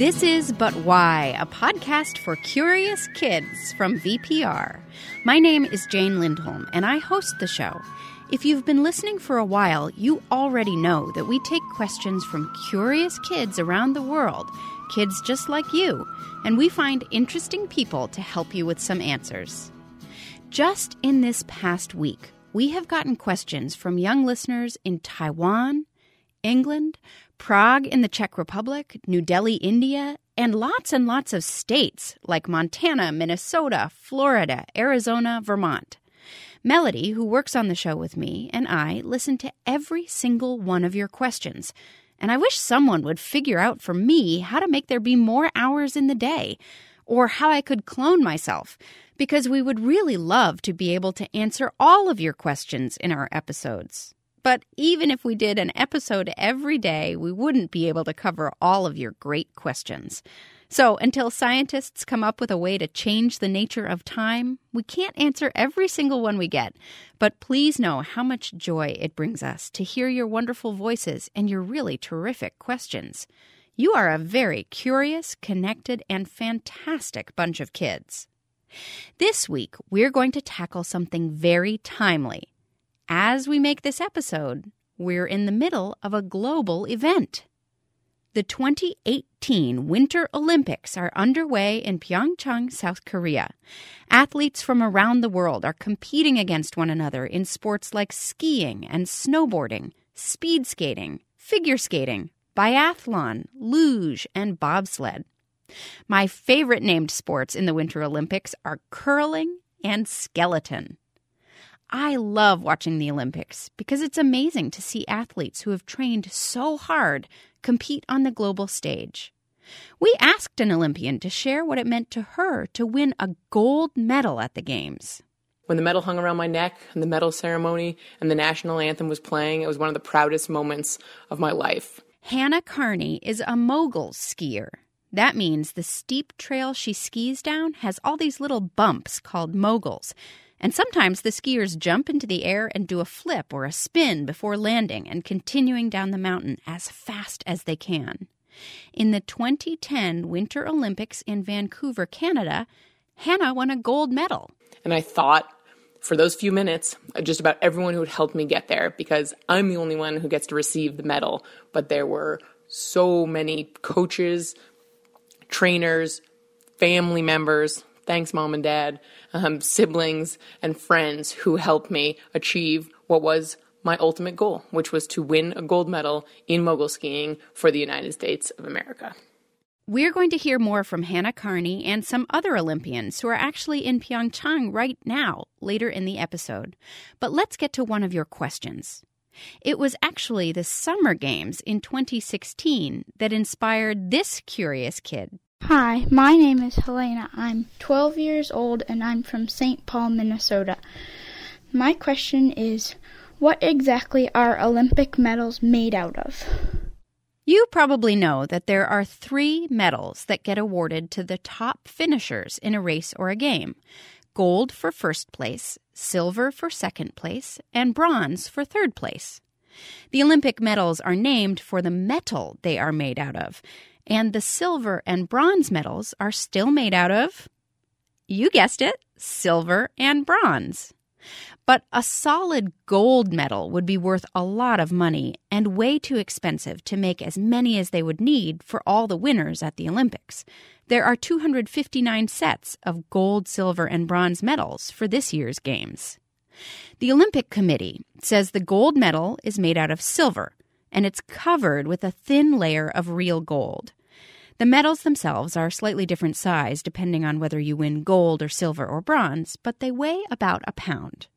This is But Why, a podcast for curious kids from VPR. My name is Jane Lindholm, and I host the show. If you've been listening for a while, you already know that we take questions from curious kids around the world, kids just like you, and we find interesting people to help you with some answers. Just in this past week, we have gotten questions from young listeners in Taiwan, England, Prague in the Czech Republic, New Delhi, India, and lots and lots of states like Montana, Minnesota, Florida, Arizona, Vermont. Melody, who works on the show with me, and I listen to every single one of your questions. And I wish someone would figure out for me how to make there be more hours in the day, or how I could clone myself, because we would really love to be able to answer all of your questions in our episodes. But even if we did an episode every day, we wouldn't be able to cover all of your great questions. So, until scientists come up with a way to change the nature of time, we can't answer every single one we get. But please know how much joy it brings us to hear your wonderful voices and your really terrific questions. You are a very curious, connected, and fantastic bunch of kids. This week, we're going to tackle something very timely as we make this episode, we're in the middle of a global event. The 2018 Winter Olympics are underway in Pyeongchang, South Korea. Athletes from around the world are competing against one another in sports like skiing and snowboarding, speed skating, figure skating, biathlon, luge, and bobsled. My favorite named sports in the Winter Olympics are curling and skeleton. I love watching the Olympics because it's amazing to see athletes who have trained so hard compete on the global stage. We asked an Olympian to share what it meant to her to win a gold medal at the Games. When the medal hung around my neck and the medal ceremony and the national anthem was playing, it was one of the proudest moments of my life. Hannah Kearney is a mogul skier. That means the steep trail she skis down has all these little bumps called moguls. And sometimes the skiers jump into the air and do a flip or a spin before landing and continuing down the mountain as fast as they can. In the 2010 Winter Olympics in Vancouver, Canada, Hannah won a gold medal. And I thought for those few minutes just about everyone who had helped me get there because I'm the only one who gets to receive the medal. But there were so many coaches, trainers, family members, thanks, mom and dad, um, siblings, and friends who helped me achieve what was my ultimate goal, which was to win a gold medal in mogul skiing for the United States of America. We're going to hear more from Hannah Kearney and some other Olympians who are actually in Pyeongchang right now later in the episode. But let's get to one of your questions. It was actually the Summer Games in 2016 that inspired this curious kid Hi, my name is Helena. I'm 12 years old and I'm from St. Paul, Minnesota. My question is what exactly are Olympic medals made out of? You probably know that there are three medals that get awarded to the top finishers in a race or a game gold for first place, silver for second place, and bronze for third place. The Olympic medals are named for the metal they are made out of, and the silver and bronze medals are still made out of, you guessed it, silver and bronze. But a solid gold medal would be worth a lot of money and way too expensive to make as many as they would need for all the winners at the Olympics. There are 259 sets of gold, silver, and bronze medals for this year's Games. The Olympic Committee says the gold medal is made out of silver and it's covered with a thin layer of real gold. The medals themselves are slightly different size depending on whether you win gold or silver or bronze, but they weigh about a pound.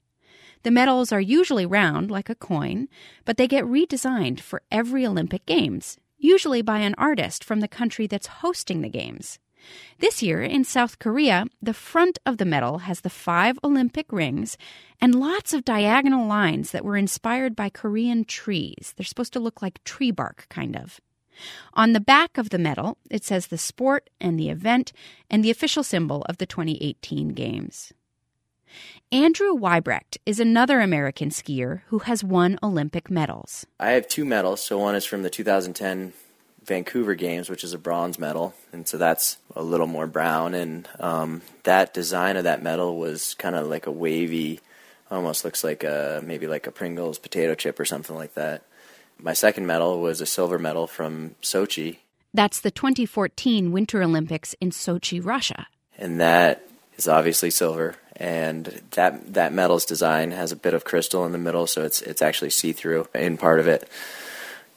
The medals are usually round, like a coin, but they get redesigned for every Olympic Games, usually by an artist from the country that's hosting the Games. This year in South Korea, the front of the medal has the five Olympic rings and lots of diagonal lines that were inspired by Korean trees. They're supposed to look like tree bark, kind of. On the back of the medal, it says the sport and the event and the official symbol of the 2018 Games. Andrew Weibrecht is another American skier who has won Olympic medals. I have two medals. So one is from the 2010 Vancouver Games, which is a bronze medal, and so that's a little more brown. And um, that design of that medal was kind of like a wavy, almost looks like a maybe like a Pringles potato chip or something like that. My second medal was a silver medal from Sochi. That's the 2014 Winter Olympics in Sochi, Russia. And that is obviously silver, and that that medal's design has a bit of crystal in the middle, so it's it's actually see through in part of it.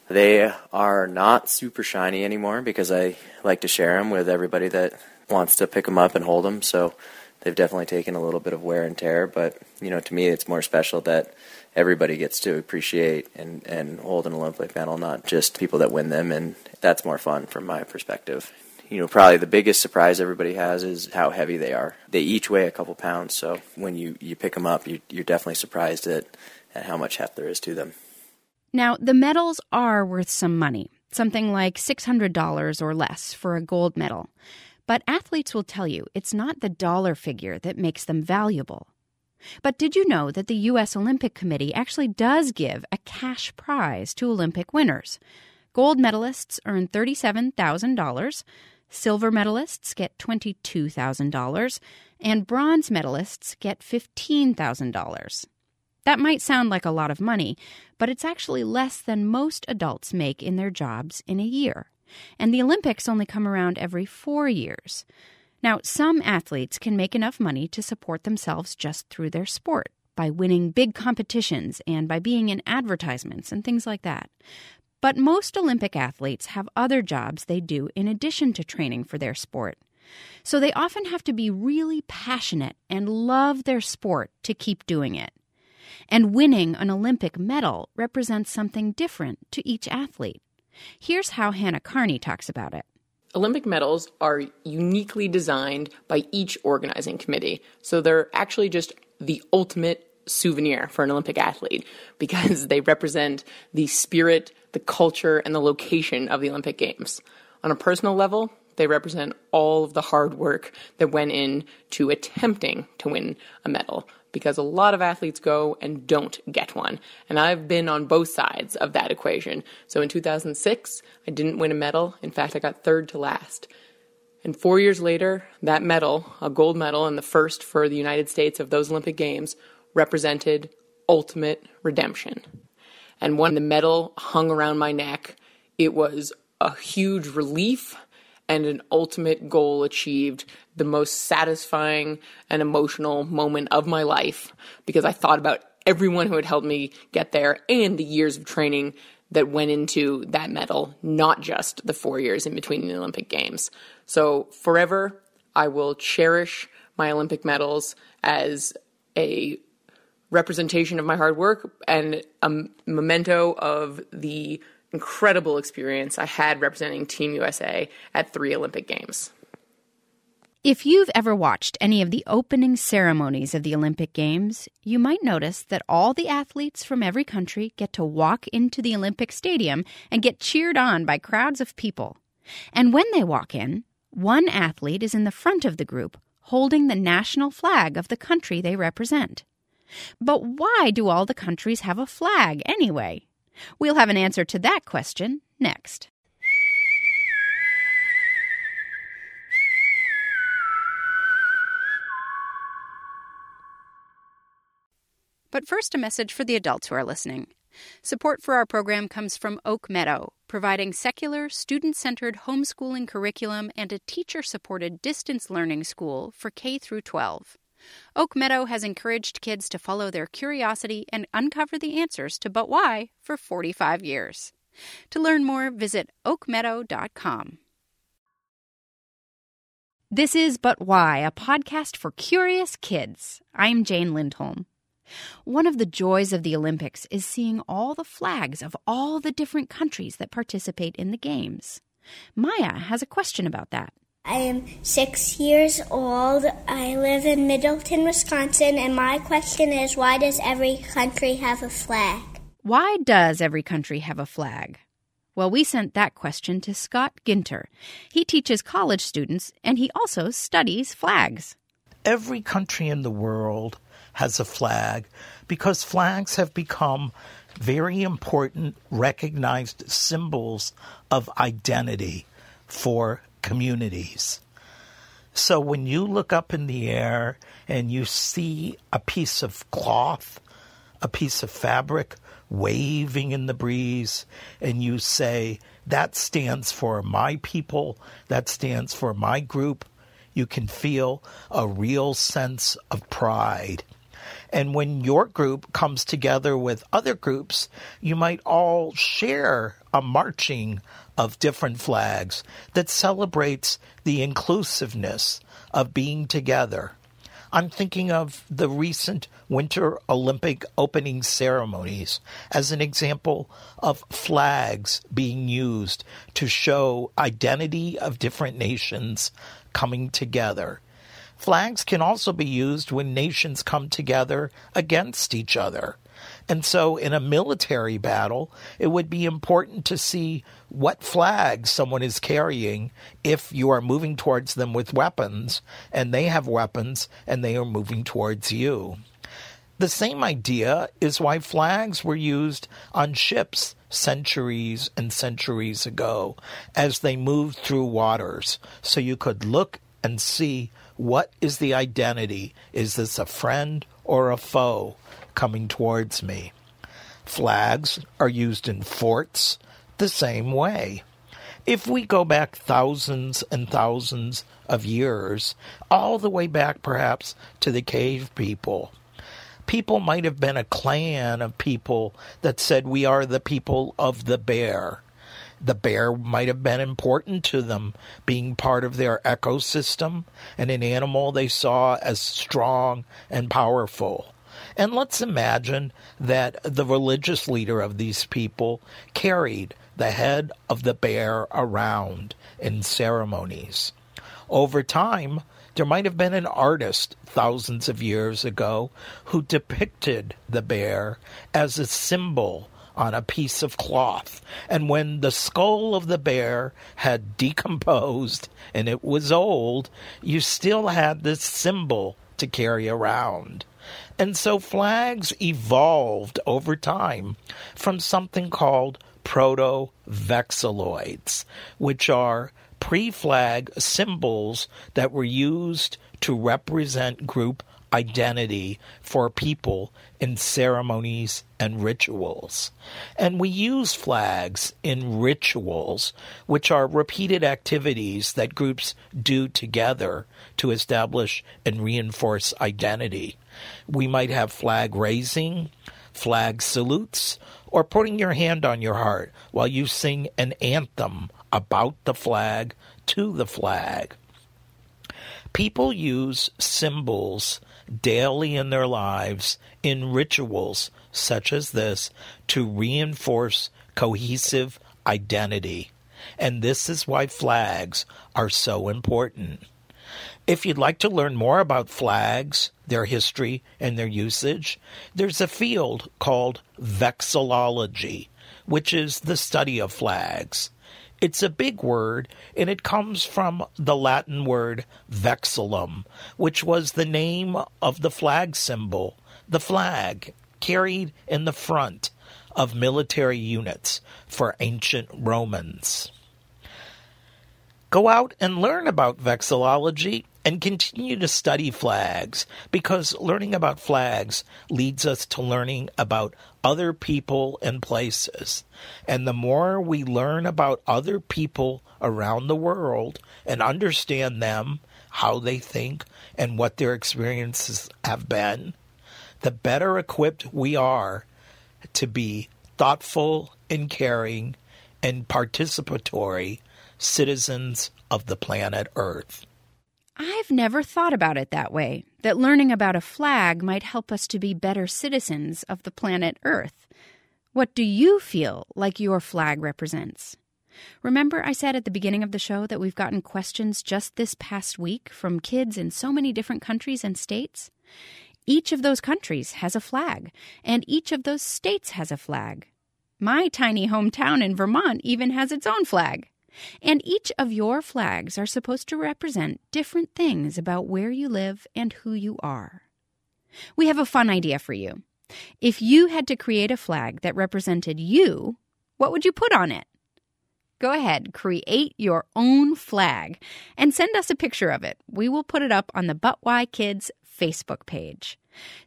They are not super shiny anymore because I like to share them with everybody that wants to pick them up and hold them. So they've definitely taken a little bit of wear and tear. But you know, to me, it's more special that everybody gets to appreciate and and hold an Olympic medal, not just people that win them. And that's more fun from my perspective. You know, probably the biggest surprise everybody has is how heavy they are. They each weigh a couple pounds, so when you, you pick them up, you, you're definitely surprised at, at how much heft there is to them. Now, the medals are worth some money, something like $600 or less for a gold medal. But athletes will tell you it's not the dollar figure that makes them valuable. But did you know that the U.S. Olympic Committee actually does give a cash prize to Olympic winners? Gold medalists earn $37,000, silver medalists get $22,000, and bronze medalists get $15,000. That might sound like a lot of money, but it's actually less than most adults make in their jobs in a year. And the Olympics only come around every four years. Now, some athletes can make enough money to support themselves just through their sport, by winning big competitions and by being in advertisements and things like that. But most Olympic athletes have other jobs they do in addition to training for their sport. So they often have to be really passionate and love their sport to keep doing it. And winning an Olympic medal represents something different to each athlete. Here's how Hannah Kearney talks about it. Olympic medals are uniquely designed by each organizing committee. So they're actually just the ultimate souvenir for an Olympic athlete because they represent the spirit, the culture, and the location of the Olympic Games. On a personal level, they represent all of the hard work that went into attempting to win a medal because a lot of athletes go and don't get one. And I've been on both sides of that equation. So in 2006, I didn't win a medal. In fact, I got third to last. And four years later, that medal, a gold medal and the first for the United States of those Olympic Games, represented ultimate redemption. And when the medal hung around my neck, it was a huge relief and an ultimate goal achieved, the most satisfying and emotional moment of my life because I thought about everyone who had helped me get there and the years of training that went into that medal, not just the four years in between the Olympic Games. So, forever, I will cherish my Olympic medals as a representation of my hard work and a memento of the incredible experience I had representing Team USA at three Olympic Games. If you've ever watched any of the opening ceremonies of the Olympic Games, you might notice that all the athletes from every country get to walk into the Olympic Stadium and get cheered on by crowds of people. And when they walk in, one athlete is in the front of the group, holding the national flag of the country they represent. But why do all the countries have a flag anyway? We'll have an answer to that question next. But first, a message for the adults who are listening. Support for our program comes from Oak Meadow, providing secular, student centered homeschooling curriculum and a teacher supported distance learning school for K through 12. Oak Meadow has encouraged kids to follow their curiosity and uncover the answers to But Why for 45 years. To learn more, visit oakmeadow.com. This is But Why, a podcast for curious kids. I'm Jane Lindholm. One of the joys of the Olympics is seeing all the flags of all the different countries that participate in the Games. Maya has a question about that. I am six years old. I live in Middleton, Wisconsin, and my question is why does every country have a flag? Why does every country have a flag? Well, we sent that question to Scot Guenter. He teaches college students and he also studies flags. Every country in the world has a flag because flags have become very important, recognized symbols of identity for communities. So when you look up in the air and you see a piece of cloth, a piece of fabric waving in the breeze, and you say, that stands for my people, that stands for my group, you can feel a real sense of pride. And when your group comes together with other groups, you might all share a marching of different flags that celebrates the inclusiveness of being together. I'm thinking of the recent Winter Olympic opening ceremonies as an example of flags being used to show identity of different nations coming together. Flags can also be used when nations come together against each other. And so, in a military battle, it would be important to see what flag someone is carrying if you are moving towards them with weapons and they have weapons and they are moving towards you. The same idea is why flags were used on ships centuries and centuries ago as they moved through waters, so you could look and see what is the identity. Is this a friend or a foe? Coming towards me. Flags are used in forts the same way. If we go back thousands and thousands of years, all the way back perhaps to the cave people, people might have been a clan of people that said, We are the people of the bear. The bear might have been important to them, being part of their ecosystem and an animal they saw as strong and powerful. And let's imagine that the religious leader of these people carried the head of the bear around in ceremonies. Over time, there might have been an artist thousands of years ago who depicted the bear as a symbol on a piece of cloth. And when the skull of the bear had decomposed and it was old, you still had this symbol to carry around. And so flags evolved over time from something called proto vexilloids, which are pre flag symbols that were used to represent group identity for people in ceremonies and rituals. And we use flags in rituals, which are repeated activities that groups do together to establish and reinforce identity. We might have flag raising, flag salutes, or putting your hand on your heart while you sing an anthem about the flag to the flag. People use symbols daily in their lives in rituals such as this to reinforce cohesive identity. And this is why flags are so important. If you'd like to learn more about flags, their history, and their usage, there's a field called vexillology, which is the study of flags. It's a big word, and it comes from the Latin word vexillum, which was the name of the flag symbol, the flag carried in the front of military units for ancient Romans. Go out and learn about vexillology and continue to study flags because learning about flags leads us to learning about other people and places. And the more we learn about other people around the world and understand them, how they think, and what their experiences have been, the better equipped we are to be thoughtful and caring and participatory citizens of the planet Earth. I've never thought about it that way that learning about a flag might help us to be better citizens of the planet Earth. What do you feel like your flag represents? Remember, I said at the beginning of the show that we've gotten questions just this past week from kids in so many different countries and states? Each of those countries has a flag, and each of those states has a flag. My tiny hometown in Vermont even has its own flag. And each of your flags are supposed to represent different things about where you live and who you are. We have a fun idea for you. If you had to create a flag that represented you, what would you put on it? Go ahead, create your own flag and send us a picture of it. We will put it up on the But Why Kids Facebook page.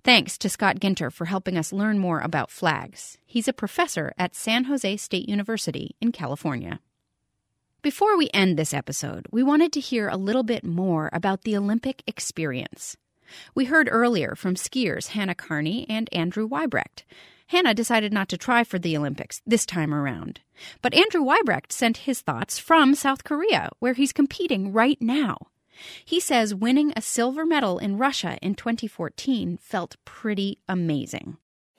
Thanks to Scot Guenter for helping us learn more about flags. He's a professor at San Jose State University in California. Before we end this episode, we wanted to hear a little bit more about the Olympic experience. We heard earlier from skiers Hannah Kearney and Andrew Weibrecht. Hannah decided not to try for the Olympics this time around. But Andrew Weibrecht sent his thoughts from South Korea, where he's competing right now. He says winning a silver medal in Russia in 2014 felt pretty amazing.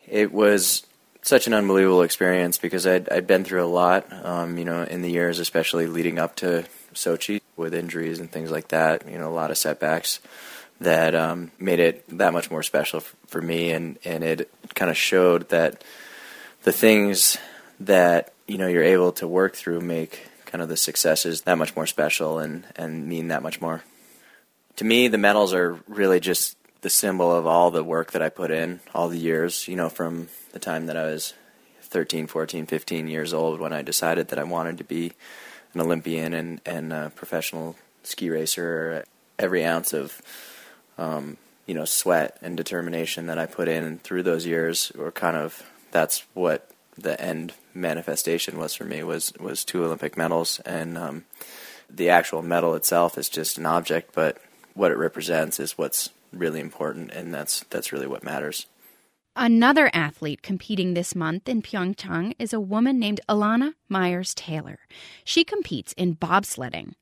It was such an unbelievable experience because I'd, I'd been through a lot, um, you know, in the years, especially leading up to Sochi with injuries and things like that, you know, a lot of setbacks that um, made it that much more special f- for me. And, and it kind of showed that the things that, you know, you're able to work through make kind of the successes that much more special and, and mean that much more. To me, the medals are really just the symbol of all the work that I put in all the years, you know, from the time that I was 13, 14, 15 years old when I decided that I wanted to be an Olympian and, and a professional ski racer. Every ounce of, um, you know, sweat and determination that I put in through those years were kind of, that's what the end manifestation was for me was, was two Olympic medals. And um, the actual medal itself is just an object, but what it represents is what's really important, and that's that's really what matters. Another athlete competing this month in Pyeongchang is a woman named Elana Meyers Taylor. She competes in bobsledding.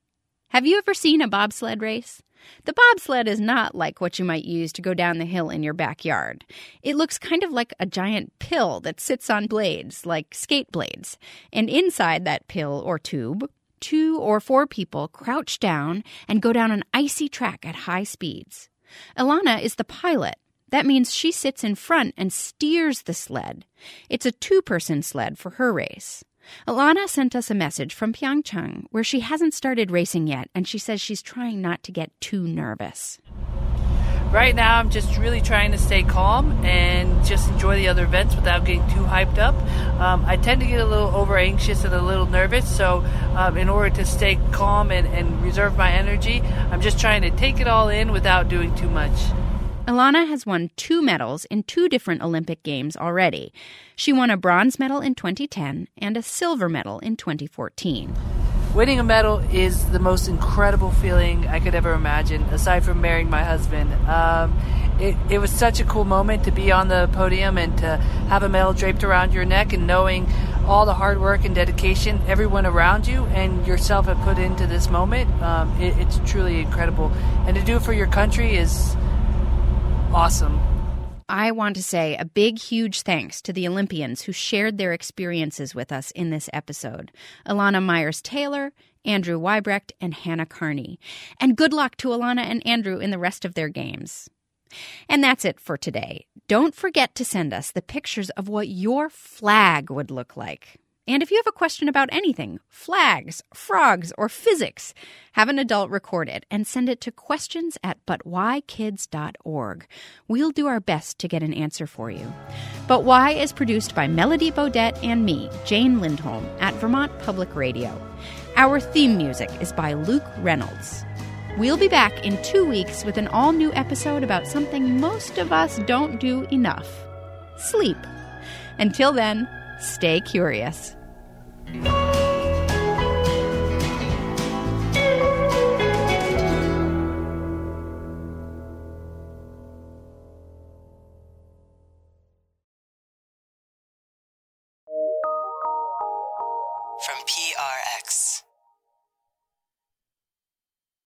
Have you ever seen a bobsled race? The bobsled is not like what you might use to go down the hill in your backyard. It looks kind of like a giant pill that sits on blades, like skate blades. And inside that pill or tube, two or four people crouch down and go down an icy track at high speeds. Elana is the pilot. That means she sits in front and steers the sled. It's a two person sled for her race. Elana sent us a message from Pyeongchang where she hasn't started racing yet and she says she's trying not to get too nervous. Right now, I'm just really trying to stay calm and just enjoy the other events without getting too hyped up. Um, I tend to get a little over anxious and a little nervous, so um, in order to stay calm and, and reserve my energy, I'm just trying to take it all in without doing too much. Elana has won two medals in two different Olympic Games already. She won a bronze medal in 2010 and a silver medal in 2014. Winning a medal is the most incredible feeling I could ever imagine, aside from marrying my husband. Um, it, it was such a cool moment to be on the podium and to have a medal draped around your neck and knowing all the hard work and dedication everyone around you and yourself have put into this moment. Um, it, it's truly incredible. And to do it for your country is awesome. I want to say a big, huge thanks to the Olympians who shared their experiences with us in this episode Elana Meyers Taylor, Andrew Weibrecht, and Hannah Kearney. And good luck to Elana and Andrew in the rest of their games. And that's it for today. Don't forget to send us the pictures of what your flag would look like. And if you have a question about anything, flags, frogs, or physics, have an adult record it and send it to questions at butwhykids.org. We'll do our best to get an answer for you. But Why is produced by Melody Bodette and me, Jane Lindholm, at Vermont Public Radio. Our theme music is by Luke Reynolds. We'll be back in two weeks with an all new episode about something most of us don't do enough sleep. Until then, stay curious. Bye.